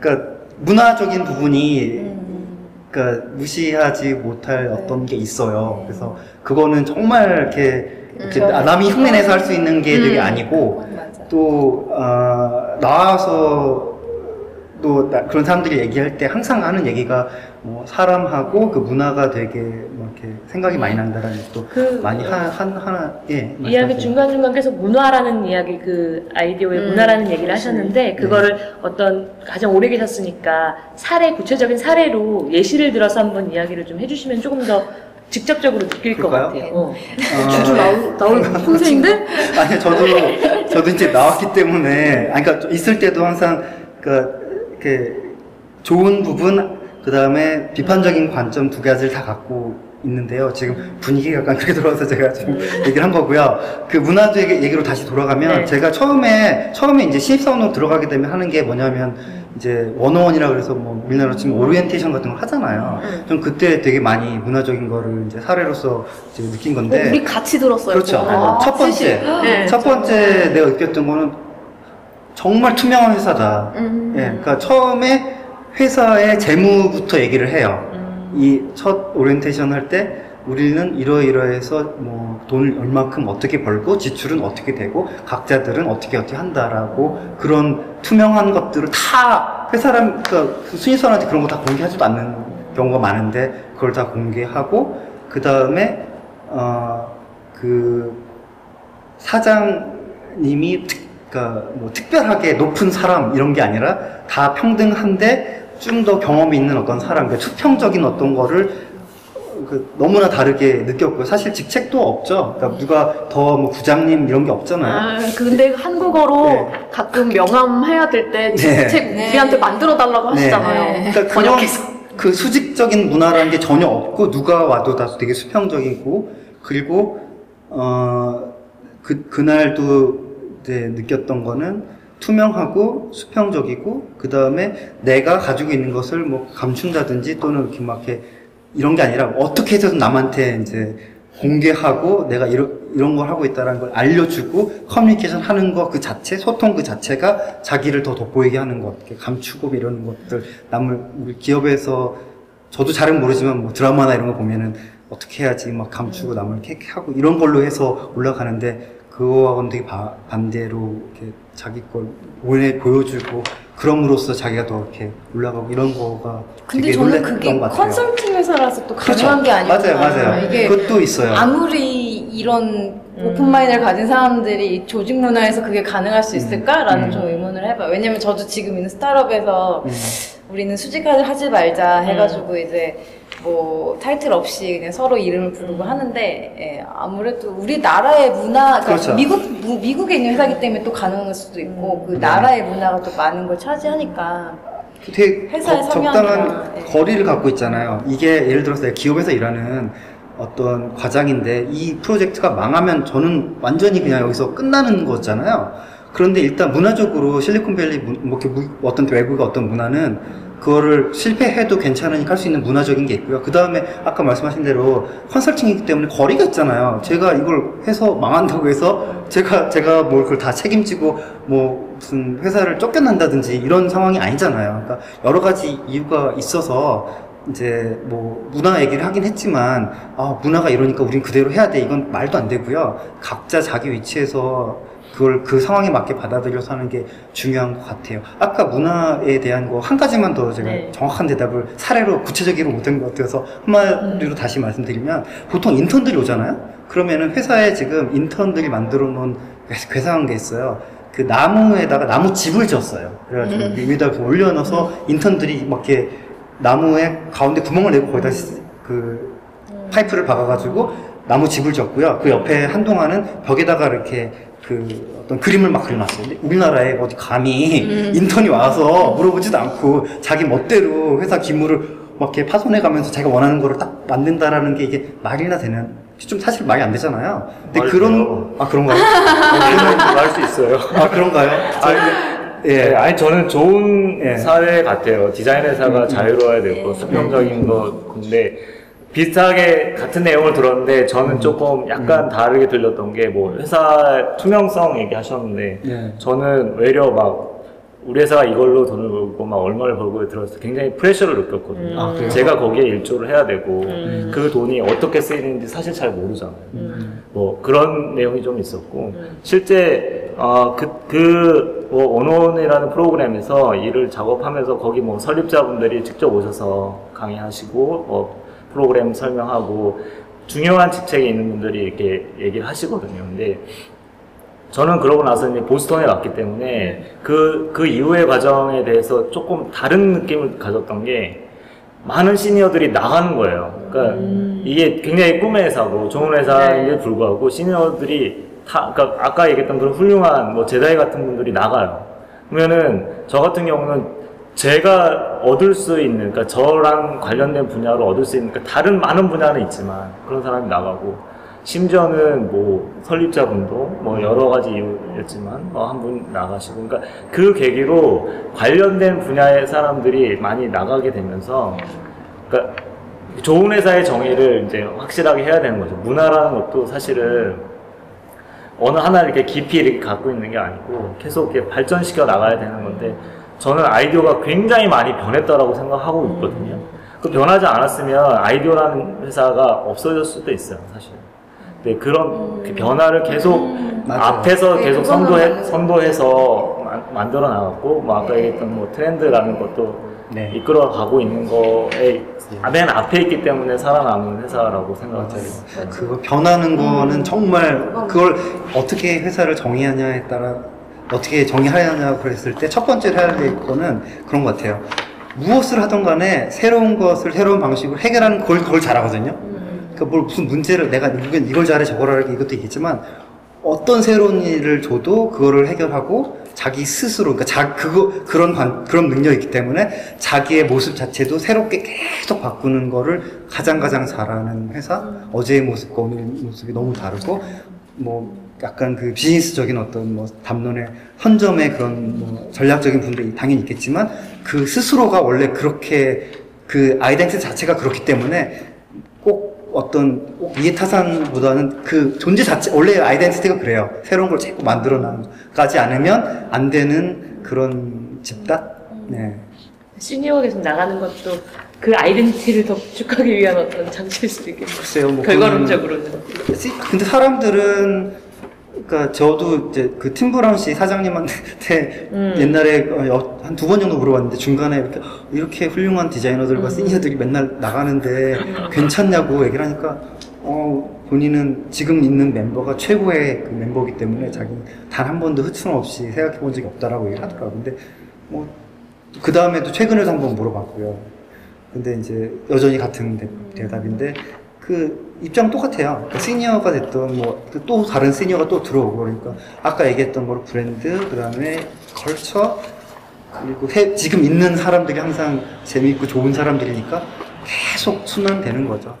그러니까 문화적인 부분이 음. 그러니까 무시하지 못할 어떤 게 있어요. 네. 그래서 그거는 정말 이렇게, 이렇게 음. 나- 남이 흉내내서 할 수 있는 게 되게 음. 아니고. 또 어, 나와서 또 나- 그런 사람들이 얘기할 때 항상 하는 얘기가 뭐 사람하고 그 문화가 되게 뭐 이렇게 생각이 많이 난다라는 또그 많이 하, 한 하나 예 이야기 말씀하세요. 중간 중간 계속 문화라는 이야기 그 아이디어의 음, 문화라는 얘기를. 하셨는데 그거를 어떤 가장 오래 계셨으니까 사례 구체적인 사례로 예시를 들어서 한번 이야기를 좀 해주시면 조금 더 직접적으로 느낄 것 그럴까요? 같아요. 어. 어, 줄줄 나올, 나올 풍세인데? 아니 저도 저도 이제 나왔기 때문에 아니 그러니까 있을 때도 항상 그 이렇게 좋은 부분 그 다음에 비판적인 관점 두 가지를 다 갖고 있는데요. 지금 분위기가 약간 그렇게 돌아와서 제가 지금 얘기를 한 거고요. 그 문화적 얘기로 다시 돌아가면 네. 제가 처음에 처음에 이제 신입사원으로 들어가게 되면 하는 게 뭐냐면 이제 one on one이라 그래서 뭐 우리나라 지금 오리엔테이션 같은 걸 하잖아요. 음. 전 그때 되게 많이 문화적인 거를 이제 사례로서 이제 느낀 건데 어, 우리 같이 들었어요. 그렇죠. 아, 첫 번째. 네. 첫 번째 내가 느꼈던 거는 정말 투명한 회사다. 음. 예, 그러니까 처음에 회사의 재무부터 얘기를 해요. 음. 이 첫 오리엔테이션 할 때 우리는 이러이러해서 뭐 돈을 얼마큼 어떻게 벌고 지출은 어떻게 되고 각자들은 어떻게 어떻게 한다라고 그런 투명한 것들을 다 회사람 그러니까 그 신입사원한테 그런 거 다 공개하지도 않는 경우가 많은데 그걸 다 공개하고 그 다음에 어 그 사장님이 특, 그러니까 뭐 특별하게 높은 사람 이런 게 아니라 다 평등한데 좀 더 경험이 있는 어떤 사람, 그러니까 수평적인 어떤 거를 그 너무나 다르게 느꼈고요. 사실 직책도 없죠. 그러니까 누가 더뭐 부장님 이런 게 없잖아요. 아, 근데 한국어로 네. 가끔 명함 해야 될때 네. 책 네. 우리한테 만들어 달라고 하시잖아요. 네. 그러니까 그런 번역해서. 그 수직적인 문화라는 게 전혀 없고 누가 와도 다 되게 수평적이고 그리고 어 그 그날도 이제 느꼈던 거는 투명하고 수평적이고 그 다음에 내가 가지고 있는 것을 뭐 감춘다든지 또는 이렇게 막 이렇게 이런 게 아니라 어떻게 해서든 남한테 이제 공개하고 내가 이런 이런 걸 하고 있다는 걸 알려주고 커뮤니케이션 하는 거 그 자체 소통 그 자체가 자기를 더 돋보이게 하는 것 감추고 이런 것들. 남을 우리 기업에서 저도 잘은 모르지만 뭐 드라마나 이런 거 보면은 어떻게 해야지 막 감추고 남을 이렇게 하고 이런 걸로 해서 올라가는데 그거하고는 되게 바- 반대로 이렇게 자기 걸 오래 보여주고 그럼으로써 자기가 더 이렇게 올라가고 이런 거가 근데 되게 저는 그게 것 같아요. 컨설팅 회사라서 또 그렇죠. 가능한 게 아니고 맞아요, 맞아요. 이게 그것도 있어요. 아무리 이런 음. 오픈 마인드를 가진 사람들이 이 조직 문화에서 그게 가능할 수 있을까라는 음. 좀 의문을 해봐요. 왜냐면 저도 지금 있는 스타트업에서 음. 우리는 수직화를 하지 말자 해가지고 이제 뭐 타이틀 없이 그냥 서로 이름을 부르고 하는데 예, 아무래도 우리나라의 문화, 그렇죠. 미국 무- 미국에 있는 회사기 때문에 또 가능할 수도 있고 그 음. 나라의 문화가 또 많은 걸 차지하니까 되게 회사에 거- 적당한 네. 거리를 갖고 있잖아요. 이게 예를 들어서 기업에서 일하는 어떤 과장인데 이 프로젝트가 망하면 저는 완전히 그냥 여기서 끝나는 거잖아요. 그런데 일단 문화적으로 실리콘밸리 문- 뭐 어떤 외국의 어떤 문화는 그거를 실패해도 괜찮으니까 할 수 있는 문화적인 게 있고요. 그 다음에 아까 말씀하신 대로 컨설팅이기 때문에 거리가 있잖아요. 제가 이걸 해서 망한다고 해서 제가 제가 뭘 그걸 다 책임지고 뭐 무슨 회사를 쫓겨난다든지 이런 상황이 아니잖아요. 그러니까 여러 가지 이유가 있어서 이제 뭐 문화 얘기를 하긴 했지만 아 문화가 이러니까 우린 그대로 해야 돼 이건 말도 안 되고요. 각자 자기 위치에서 그걸 그 상황에 맞게 받아들여서 하는 게 중요한 것 같아요. 아까 문화에 대한 거 한 가지만 더 제가 네. 정확한 대답을 사례로 구체적으로 못한 것 같아서 한마디로 다시 말씀드리면 보통 인턴들이 오잖아요. 그러면은 회사에 지금 인턴들이 만들어 놓은 괴- 괴상한 게 있어요. 그 나무에다가 나무 집을 지었어요. 그래가지고 위에다 이렇게 올려놔서 인턴들이 막 이렇게 나무에 가운데 구멍을 내고 거기다 시- 그 파이프를 박아가지고 나무 집을 지었고요. 그 옆에 한동안은 벽에다가 이렇게 그 어떤 그림을 막 그려놨어요. 근데 우리나라에 어디 감히 인턴이 와서 물어보지도 않고 자기 멋대로 회사 기물을 막 이렇게 파손해 가면서 자기가 원하는 거를 딱 만든다라는 게 이게 말이나 되는 좀 사실 말이 안 되잖아요. 근데 그런 돼요. 아 그런가요? 할수 있어요. 아 그런가요? 예, 예. 아니 저는 좋은 예. 사례 같아요. 디자인 회사가 음. 자유로워야 되고 수평적인 거 근데 비슷하게 같은 내용을 들었는데 저는 음. 조금 약간 다르게 들렸던 게 뭐 회사 투명성 얘기하셨는데 예. 저는 외려 막 우리 회사가 이걸로 돈을 벌고 막 얼마를 벌고 들었을 때 굉장히 프레셔를 느꼈거든요. 음. 아, 그래요? 제가 거기에 일조를 해야 되고 음. 그 돈이 어떻게 쓰이는지 사실 잘 모르잖아요. 음. 뭐 그런 내용이 좀 있었고 음. 실제 어그그 원원이라는 프로그램에서 일을 작업하면서 거기 뭐 설립자분들이 직접 오셔서 강의하시고 어, 프로그램 설명하고 중요한 직책에 있는 분들이 이렇게 얘기를 하시거든요. 근데 저는 그러고 나서 이제 보스턴에 왔기 때문에 그, 그 이후의 과정에 대해서 조금 다른 느낌을 가졌던 게 많은 시니어들이 나가는 거예요. 그러니까 음. 이게 굉장히 꿈의 회사고 좋은 회사인데 불구하고 시니어들이 다, 그러니까 아까 얘기했던 그런 훌륭한 뭐 제다이 같은 분들이 나가요. 그러면은 저 같은 경우는 제가 얻을 수 있는, 그러니까 저랑 관련된 분야로 얻을 수 있는, 그러니까 다른 많은 분야는 있지만 그런 사람이 나가고 심지어는 뭐 설립자분도 뭐 여러 가지 이유였지만 뭐한분 나가시고 그러니까 그 계기로 관련된 분야의 사람들이 많이 나가게 되면서 그러니까 좋은 회사의 정의를 이제 확실하게 해야 되는 거죠. 문화라는 것도 사실은 어느 하나를 이렇게 깊이 이렇게 갖고 있는 게 아니고 계속 이렇게 발전시켜 나가야 되는 건데 저는 아이디어가 굉장히 많이 변했다라고 생각하고 있거든요. 그 변하지 않았으면 아이디어라는 회사가 없어졌을 수도 있어요, 사실. 근데 그런 그 변화를 계속 맞아요. 앞에서 네, 계속 선도해. 선도해서 만- 만들어 나갔고, 뭐 아까 네. 얘기했던 뭐 트렌드라는 것도 네. 이끌어 가고 있는 거에 맨 앞에 있기 때문에 살아남은 회사라고 생각해요. 그거 변하는 거는 정말 그걸 어떻게 회사를 정의하냐에 따라 어떻게 정의하느냐 그랬을 때 첫 번째로 해야 될 거는 그런 것 같아요. 무엇을 하던 간에 새로운 것을 새로운 방식으로 해결하는 걸, 그걸 잘하거든요. 그러니까 뭘 무슨 문제를 내가 이걸 잘해 저걸 하래 이것도 있겠지만 어떤 새로운 일을 줘도 그거를 해결하고 자기 스스로 그러니까 자 그거 그런 관, 그런 능력이 있기 때문에 자기의 모습 자체도 새롭게 계속 바꾸는 거를 가장 가장 잘하는 회사 어제의 모습과 오늘의 모습이 너무 다르고 뭐 약간 그 비즈니스적인 어떤 뭐 담론의 선점의 그런 뭐 전략적인 분들이 당연히 있겠지만 그 스스로가 원래 그렇게 그 아이덴티티 자체가 그렇기 때문에 꼭 어떤 꼭 이해타산보다는 그 존재 자체 원래 아이덴티티가 그래요. 새로운 걸 자꾸 만들어 나가지 않으면 안 되는 그런 집단. 네. 시니어가 계속 나가는 것도 그 아이덴티티를 더 구축하기 위한 어떤 장치일 수도 있겠네요. 글쎄요. 뭐 결과론적으로는. 근데 사람들은 그러니까 저도 이제 그 팀브라운 씨 사장님한테 음. 옛날에 한 두 번 정도 물어봤는데 중간에 이렇게 이렇게 훌륭한 디자이너들과 음. 시니어들이 맨날 나가는데 괜찮냐고 얘기를 하니까 어 본인은 지금 있는 멤버가 최고의 그 멤버이기 때문에 자기 단 한 번도 흐트럼 없이 생각해 본 적이 없다라고 얘기를 하더라고요. 근데 뭐그 다음에도 최근에도 한 번 물어봤고요. 근데 이제 여전히 같은 대, 대답인데 그 입장 똑같아요. 그러니까 시니어가 됐던 뭐 또 다른 시니어가 또 들어오고 그러니까 아까 얘기했던 거로 브랜드 그다음에 컬처 그리고 새- 지금 있는 사람들이 항상 재미있고 좋은 사람들이니까 계속 순환되는 거죠.